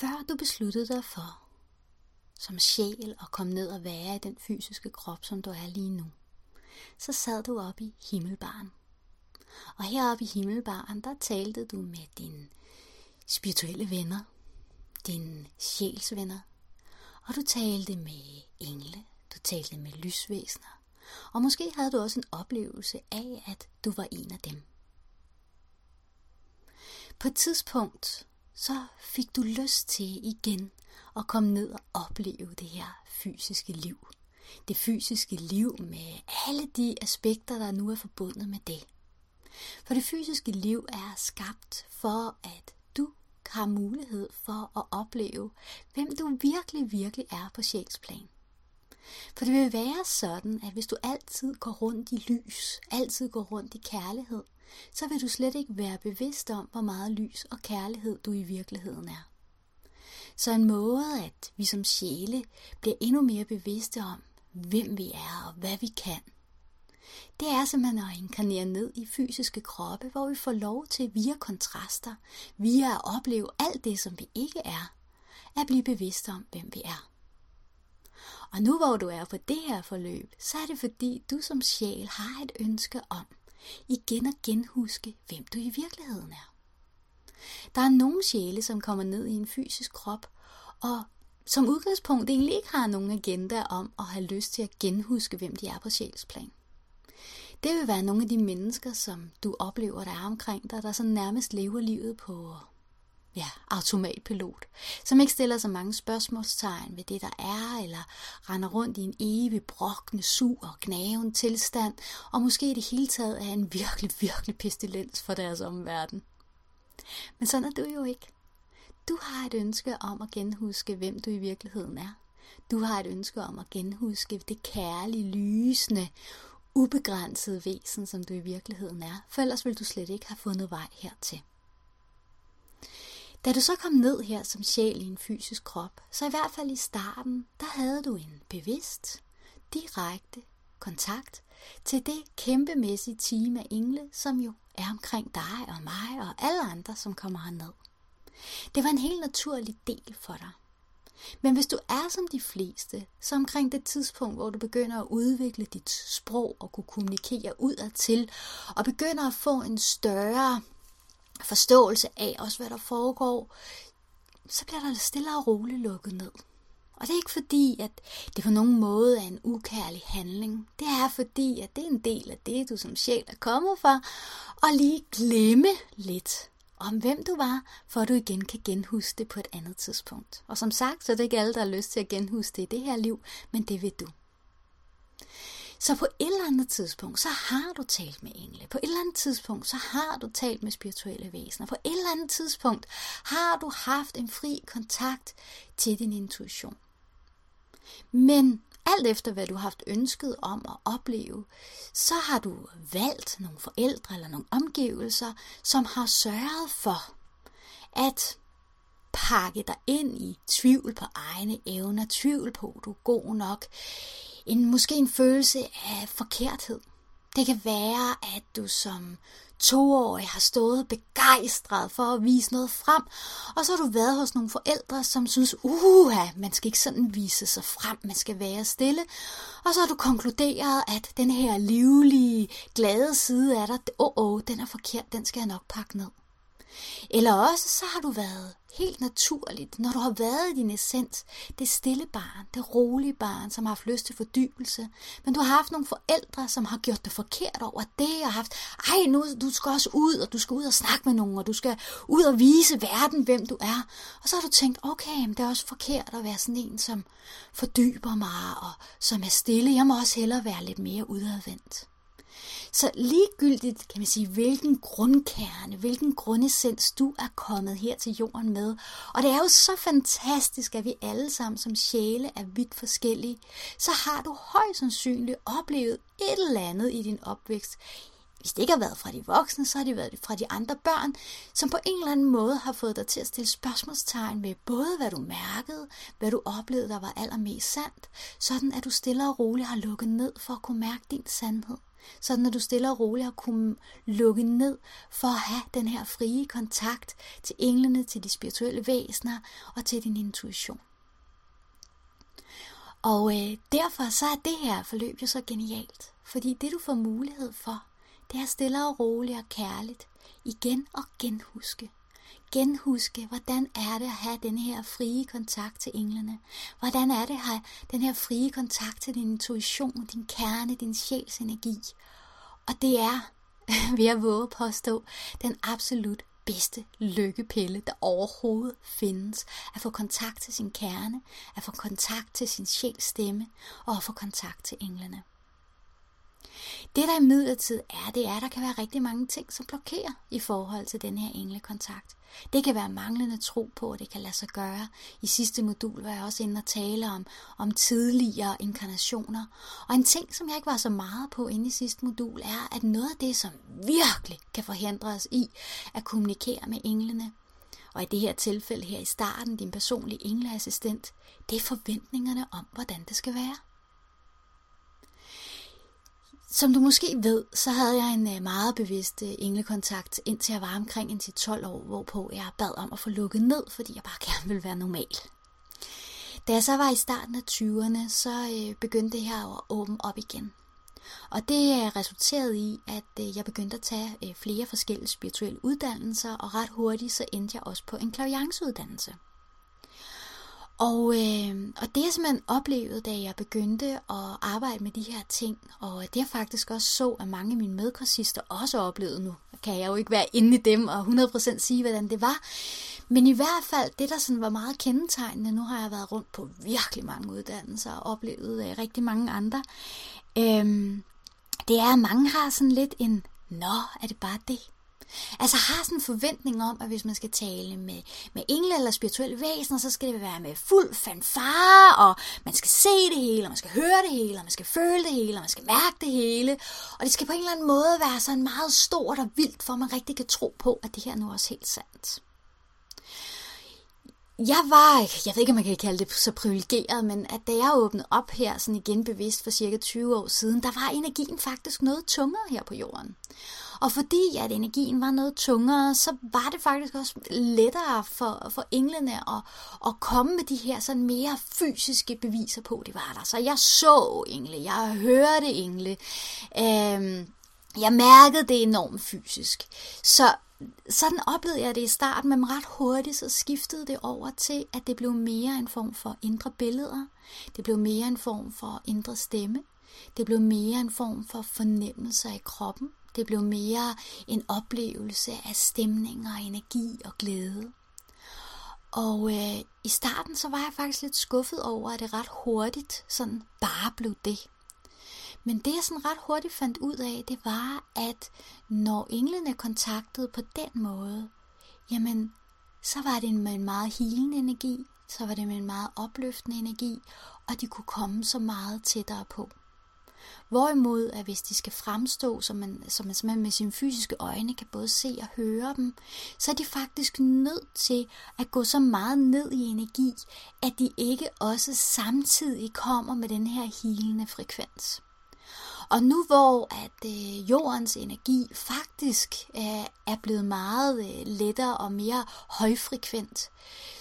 Før du besluttede dig for, som sjæl, at komme ned og være i den fysiske krop, som du er lige nu, så sad du op i himmelbaren. Og heroppe i himmelbaren, der talte du med dine spirituelle venner, dine sjælsvenner, og du talte med engle, du talte med lysvæsener, og måske havde du også en oplevelse af, at du var en af dem. På et tidspunkt, så fik du lyst til igen at komme ned og opleve det her fysiske liv. Det fysiske liv med alle de aspekter, der nu er forbundet med det. For det fysiske liv er skabt for, at du har mulighed for at opleve, hvem du virkelig, virkelig er på sjælsplan. For det vil være sådan, at hvis du altid går rundt i lys, altid går rundt i kærlighed, så vil du slet ikke være bevidst om, hvor meget lys og kærlighed du i virkeligheden er. Så en måde, at vi som sjæle bliver endnu mere bevidste om, hvem vi er og hvad vi kan, det er simpelthen at inkarnere ned i fysiske kroppe, hvor vi får lov til via kontraster, via at opleve alt det, som vi ikke er, at blive bevidste om, hvem vi er. Og nu hvor du er på det her forløb, så er det fordi, du som sjæl har et ønske om igen at genhuske, hvem du i virkeligheden er. Der er nogle sjæle, som kommer ned i en fysisk krop, og som udgangspunkt egentlig ikke har nogen agenda om at have lyst til at genhuske, hvem de er på sjælsplan. Det vil være nogle af de mennesker, som du oplever, der er omkring dig, der så nærmest lever livet på ja, automatpilot, som ikke stiller så mange spørgsmålstegn ved det, der er, eller render rundt i en evig brokkende, sur og gnaven tilstand, og måske i det hele taget er en virkelig, virkelig pestilens for deres omverden. Men sådan er du jo ikke. Du har et ønske om at genhuske, hvem du i virkeligheden er. Du har et ønske om at genhuske det kærlige, lysende, ubegrænsede væsen, som du i virkeligheden er, for ellers vil du slet ikke have fundet vej hertil. Da du så kom ned her som sjæl i en fysisk krop, så i hvert fald i starten, der havde du en bevidst, direkte kontakt til det kæmpemæssige team af engle, som jo er omkring dig og mig og alle andre, som kommer herned. Det var en helt naturlig del for dig. Men hvis du er som de fleste, så omkring det tidspunkt, hvor du begynder at udvikle dit sprog og kunne kommunikere udad til, og begynder at få en større forståelse af også, hvad der foregår, så bliver der stille og roligt lukket ned. Og det er ikke fordi, at det på nogen måde er en ukærlig handling. Det er fordi, at det er en del af det, du som sjæl er kommet for, og lige glemme lidt om hvem du var, for at du igen kan genhuske det på et andet tidspunkt. Og som sagt, så er det ikke alle, der har lyst til at genhuske det i det her liv, men det vil du. Så på et eller andet tidspunkt, så har du talt med engle. På et eller andet tidspunkt, så har du talt med spirituelle væsener. På et eller andet tidspunkt har du haft en fri kontakt til din intuition. Men alt efter hvad du har haft ønsket om at opleve, så har du valgt nogle forældre eller nogle omgivelser, som har sørget for at pakke dig ind i tvivl på egne evner, tvivl på, at du er god nok, en, måske en følelse af forkerthed. Det kan være, at du som toårig har stået begejstret for at vise noget frem, og så har du været hos nogle forældre, som synes, uha, man skal ikke sådan vise sig frem, man skal være stille. Og så har du konkluderet, at den her livlige, glade side af dig, åh, oh, oh, den er forkert, den skal jeg nok pakke ned. Eller også så har du været helt naturligt, når du har været i din essens, det stille barn, det rolige barn, som har haft lyst til fordybelse, men du har haft nogle forældre, som har gjort det forkert over det, og haft, ej, nu du skal også ud, og du skal ud og snakke med nogen, og du skal ud og vise verden, hvem du er. Og så har du tænkt, okay, men det er også forkert at være sådan en, som fordyber mig, og som er stille. Jeg må også hellere være lidt mere udadvendt. Så ligegyldigt kan man sige, hvilken grundkerne, hvilken grundessens du er kommet her til jorden med. Og det er jo så fantastisk, at vi alle sammen som sjæle er vidt forskellige. Så har du højst sandsynligt oplevet et eller andet i din opvækst. Hvis det ikke har været fra de voksne, så har det været fra de andre børn, som på en eller anden måde har fået dig til at stille spørgsmålstegn ved både, hvad du mærkede, hvad du oplevede, der var allermest sandt, sådan at du stille og roligt har lukket ned for at kunne mærke din sandhed. Sådan at du stille og roligt har kunnet lukke ned for at have den her frie kontakt til englene, til de spirituelle væsener og til din intuition. Og øh, derfor så er det her forløb jo så genialt, fordi det du får mulighed for, det er stille og roligt og kærligt igen og genhuske. Genhuske, hvordan er det at have den her frie kontakt til englene? Hvordan er det at have den her frie kontakt til din intuition, din kerne, din sjæls energi? Og det er, ved at våge påstå, den absolut bedste lykkepille, der overhovedet findes. At få kontakt til sin kerne, at få kontakt til sin sjæls stemme, og at få kontakt til englene. Det der imidlertid er, det er, at der kan være rigtig mange ting, som blokerer i forhold til den her englekontakt. Det kan være manglende tro på, at det kan lade sig gøre. I sidste modul var jeg også inde og tale om, om tidligere inkarnationer. Og en ting, som jeg ikke var så meget på inde i sidste modul, er, at noget af det, som virkelig kan forhindre os i at kommunikere med englene, og i det her tilfælde her i starten, din personlige engleassistent, det er forventningerne om, hvordan det skal være. Som du måske ved, så havde jeg en øh, meget bevidst øh, englekontakt, indtil jeg var omkring en 12 år, hvorpå jeg bad om at få lukket ned, fordi jeg bare gerne ville være normal. Da jeg så var i starten af 20'erne, så øh, begyndte det her at åbne op igen. Og det øh, resulterede i, at jeg begyndte at tage flere forskellige spirituelle uddannelser, og ret hurtigt så endte jeg også på en klavianceuddannelse. Og, øh, og det jeg simpelthen oplevede, da jeg begyndte at arbejde med de her ting, og det jeg faktisk også så, at mange af mine medkursister også oplevede nu, kan jeg jo ikke være inde i dem og 100% sige, hvordan det var. Men i hvert fald, det der sådan var meget kendetegnende, nu har jeg været rundt på virkelig mange uddannelser og oplevet øh, rigtig mange andre, øh, det er, at mange har sådan lidt en, nå, er det bare det? Altså har sådan en forventning om, at hvis man skal tale med, med engle eller spirituelle væsener, så skal det være med fuld fanfare, og man skal se det hele, og man skal høre det hele, og man skal føle det hele, og man skal mærke det hele. Og det skal på en eller anden måde være sådan meget stort og vildt, for man rigtig kan tro på, at det her nu er også helt sandt. Jeg var, jeg ved ikke, om man kan kalde det så privilegeret, men at da jeg åbnede op her, sådan igen bevidst for cirka 20 år siden, der var energien faktisk noget tungere her på jorden. Og fordi at energien var noget tungere, så var det faktisk også lettere for, for englene at, at komme med de her sådan mere fysiske beviser på, det var der. Så jeg så engle, jeg hørte engle, øhm, jeg mærkede det enormt fysisk. Så sådan oplevede jeg det i starten, men ret hurtigt så skiftede det over til, at det blev mere en form for indre billeder. Det blev mere en form for indre stemme. Det blev mere en form for fornemmelser i kroppen. Det blev mere en oplevelse af stemning og energi og glæde. Og øh, i starten så var jeg faktisk lidt skuffet over, at det ret hurtigt sådan bare blev det. Men det jeg sådan ret hurtigt fandt ud af, det var, at når englene kontaktede på den måde, jamen så var det med en meget helende energi, så var det med en meget opløftende energi, og de kunne komme så meget tættere på. Hvorimod, at hvis de skal fremstå, så man, så man simpelthen med sine fysiske øjne kan både se og høre dem, så er de faktisk nødt til at gå så meget ned i energi, at de ikke også samtidig kommer med den her hilende frekvens. Og nu hvor at øh, jordens energi faktisk øh, er blevet meget øh, lettere og mere højfrekvent,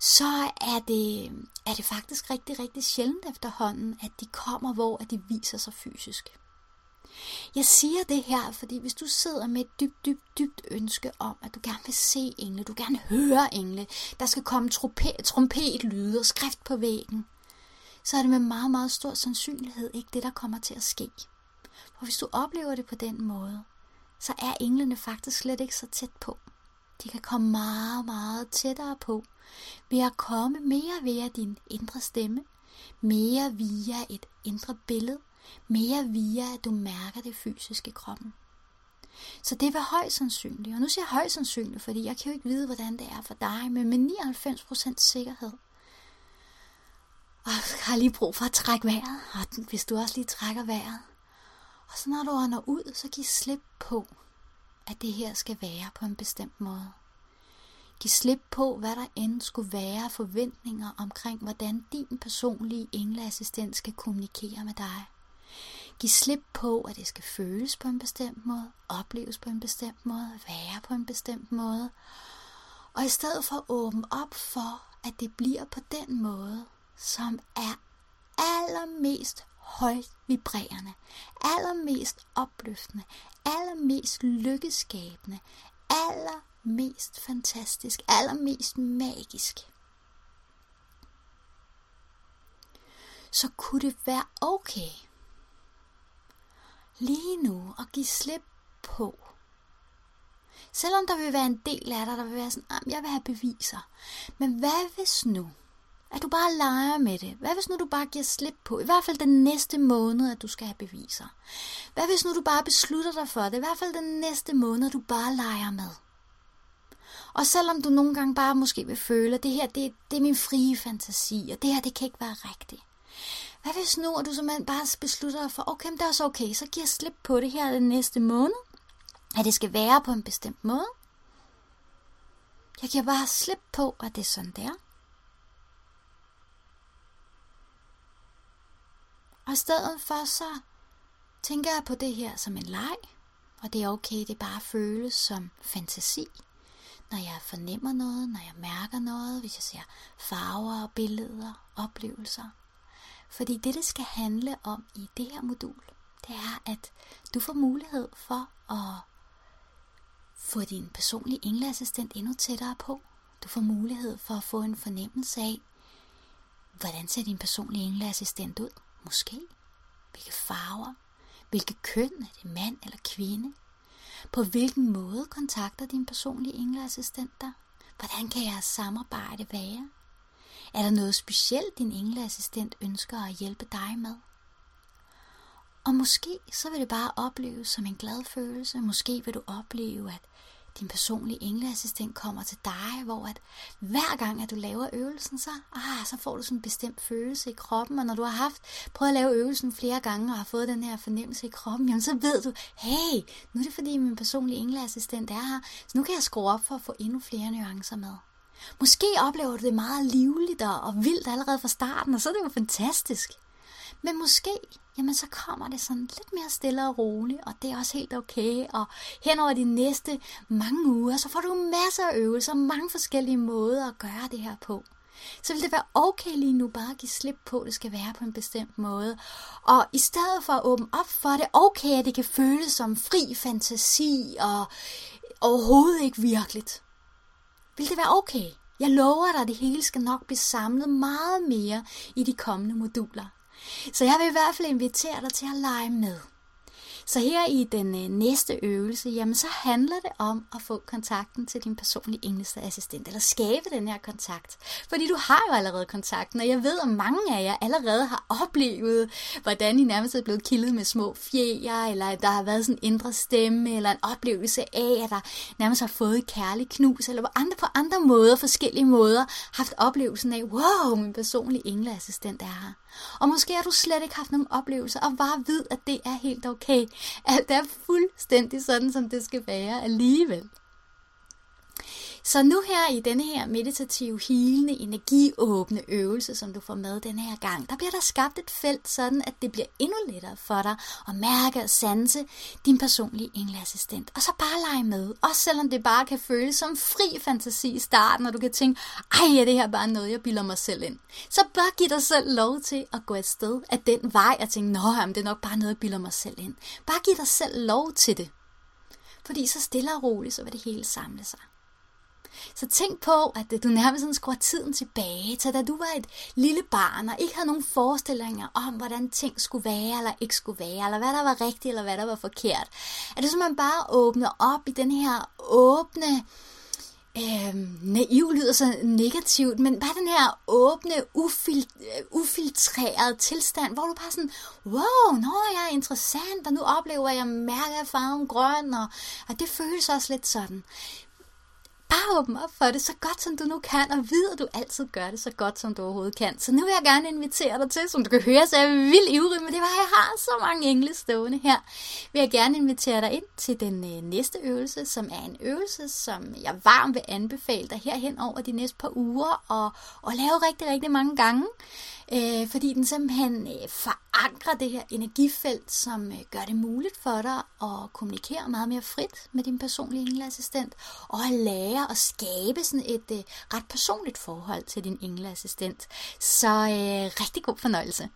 så er det, er det faktisk rigtig, rigtig sjældent efterhånden, at de kommer, hvor at de viser sig fysisk. Jeg siger det her, fordi hvis du sidder med et dybt, dybt, dybt ønske om, at du gerne vil se engle, du gerne høre engle, der skal komme trompet, trompetlyde og skrift på væggen, så er det med meget, meget stor sandsynlighed ikke det, der kommer til at ske. For hvis du oplever det på den måde, så er englene faktisk slet ikke så tæt på. De kan komme meget, meget tættere på, ved at komme mere via din indre stemme, mere via et indre billede, mere via at du mærker det fysiske kroppen. Så det var højst sandsynligt, og nu siger jeg højst sandsynligt, fordi jeg kan jo ikke vide, hvordan det er for dig, men med 99% sikkerhed. Og jeg har lige brug for at trække vejret, og hvis du også lige trækker vejret. Og så når du ånder ud, så giv slip på, at det her skal være på en bestemt måde. Giv slip på, hvad der end skulle være forventninger omkring, hvordan din personlige engleassistent skal kommunikere med dig. Giv slip på, at det skal føles på en bestemt måde, opleves på en bestemt måde, være på en bestemt måde. Og i stedet for at åbne op for, at det bliver på den måde, som er allermest højt vibrerende, allermest opløftende, allermest lykkeskabende, allermest fantastisk, allermest magisk. Så kunne det være okay lige nu at give slip på. Selvom der vil være en del af dig, der vil være sådan, jeg vil have beviser. Men hvad hvis nu, at du bare leger med det? Hvad hvis nu du bare giver slip på, i hvert fald den næste måned, at du skal have beviser? Hvad hvis nu du bare beslutter dig for det, i hvert fald den næste måned, at du bare leger med? Og selvom du nogle gange bare måske vil føle, at det her, det, det er min frie fantasi, og det her, det kan ikke være rigtigt. Hvad hvis nu, at du simpelthen bare beslutter dig for, okay, det er også okay, så giver slip på det her den næste måned, at det skal være på en bestemt måde. Jeg giver bare slip på, at det er sådan, der. Og i stedet for, så tænker jeg på det her som en leg, og det er okay, det bare føles som fantasi. Når jeg fornemmer noget, når jeg mærker noget, hvis jeg ser farver og billeder, oplevelser. Fordi det, det skal handle om i det her modul, det er, at du får mulighed for at få din personlige engleassistent endnu tættere på. Du får mulighed for at få en fornemmelse af, hvordan ser din personlige engleassistent ud? Måske. Hvilke farver? Hvilke køn? Er det mand eller kvinde? På hvilken måde kontakter din personlige engleassistent dig? Hvordan kan jeres samarbejde være? Er der noget specielt, din engleassistent ønsker at hjælpe dig med? Og måske så vil det bare opleves som en glad følelse. Måske vil du opleve, at din personlige engleassistent kommer til dig, hvor at hver gang, at du laver øvelsen, så, ah, så får du sådan en bestemt følelse i kroppen, og når du har haft prøvet at lave øvelsen flere gange, og har fået den her fornemmelse i kroppen, jamen så ved du, hey, nu er det fordi min personlige engleassistent er her, så nu kan jeg skrue op for at få endnu flere nuancer med. Måske oplever du det meget livligt og vildt allerede fra starten, og så er det jo fantastisk. Men måske, jamen så kommer det sådan lidt mere stille og roligt, og det er også helt okay. Og hen over de næste mange uger, så får du masser af øvelser, mange forskellige måder at gøre det her på. Så vil det være okay lige nu bare at give slip på, at det skal være på en bestemt måde. Og i stedet for at åbne op for det, okay, at det kan føles som fri fantasi og overhovedet ikke virkeligt. Vil det være okay? Jeg lover dig, at det hele skal nok blive samlet meget mere i de kommende moduler. Så jeg vil i hvert fald invitere dig til at lege med. Så her i den øh, næste øvelse, jamen så handler det om at få kontakten til din personlige engelske assistent, eller skabe den her kontakt. Fordi du har jo allerede kontakten, og jeg ved, at mange af jer allerede har oplevet, hvordan I nærmest er blevet kildet med små fjer, eller at der har været sådan en indre stemme, eller en oplevelse af, at der nærmest har fået et kærligt knus, eller på andre, på andre måder, forskellige måder, haft oplevelsen af, wow, min personlige engleassistent er her. Og måske har du slet ikke haft nogen oplevelser, og bare vid, at det er helt okay. Alt er fuldstændig sådan, som det skal være alligevel. Så nu her i denne her meditative, hilende, energiåbne øvelse, som du får med den her gang, der bliver der skabt et felt, sådan at det bliver endnu lettere for dig at mærke og sanse din personlige engleassistent. Og så bare lege med, også selvom det bare kan føles som fri fantasi i starten, og du kan tænke, ej, er det her bare noget, jeg bilder mig selv ind. Så bare giv dig selv lov til at gå et sted af den vej, og tænke, nå, jamen, det er nok bare noget, jeg bilder mig selv ind. Bare giv dig selv lov til det. Fordi så stille og roligt, så vil det hele samle sig. Så tænk på, at du nærmest sådan skruer tiden tilbage til, da du var et lille barn og ikke havde nogen forestillinger om, hvordan ting skulle være eller ikke skulle være, eller hvad der var rigtigt eller hvad der var forkert. At det man bare åbner op i den her åbne, øh, naiv lyder så negativt, men bare den her åbne, ufil, øh, ufiltrerede tilstand, hvor du bare sådan, wow, nå, jeg er interessant, og nu oplever jeg, at jeg mærker farven grøn, og, og det føles også lidt sådan. Bare åbne op for det så godt, som du nu kan, og vide, at du altid gør det så godt, som du overhovedet kan. Så nu vil jeg gerne invitere dig til, som du kan høre, så jeg vildt ivrig, men det var, jeg har så mange engle stående her. Vil jeg gerne invitere dig ind til den øh, næste øvelse, som er en øvelse, som jeg varmt vil anbefale dig herhen over de næste par uger, og, og lave rigtig, rigtig mange gange øh, fordi den simpelthen øh, forankrer det her energifelt, som øh, gør det muligt for dig at kommunikere meget mere frit med din personlige engleassistent, og at lære lære at skabe sådan et øh, ret personligt forhold til din engleassistent. Så øh, rigtig god fornøjelse.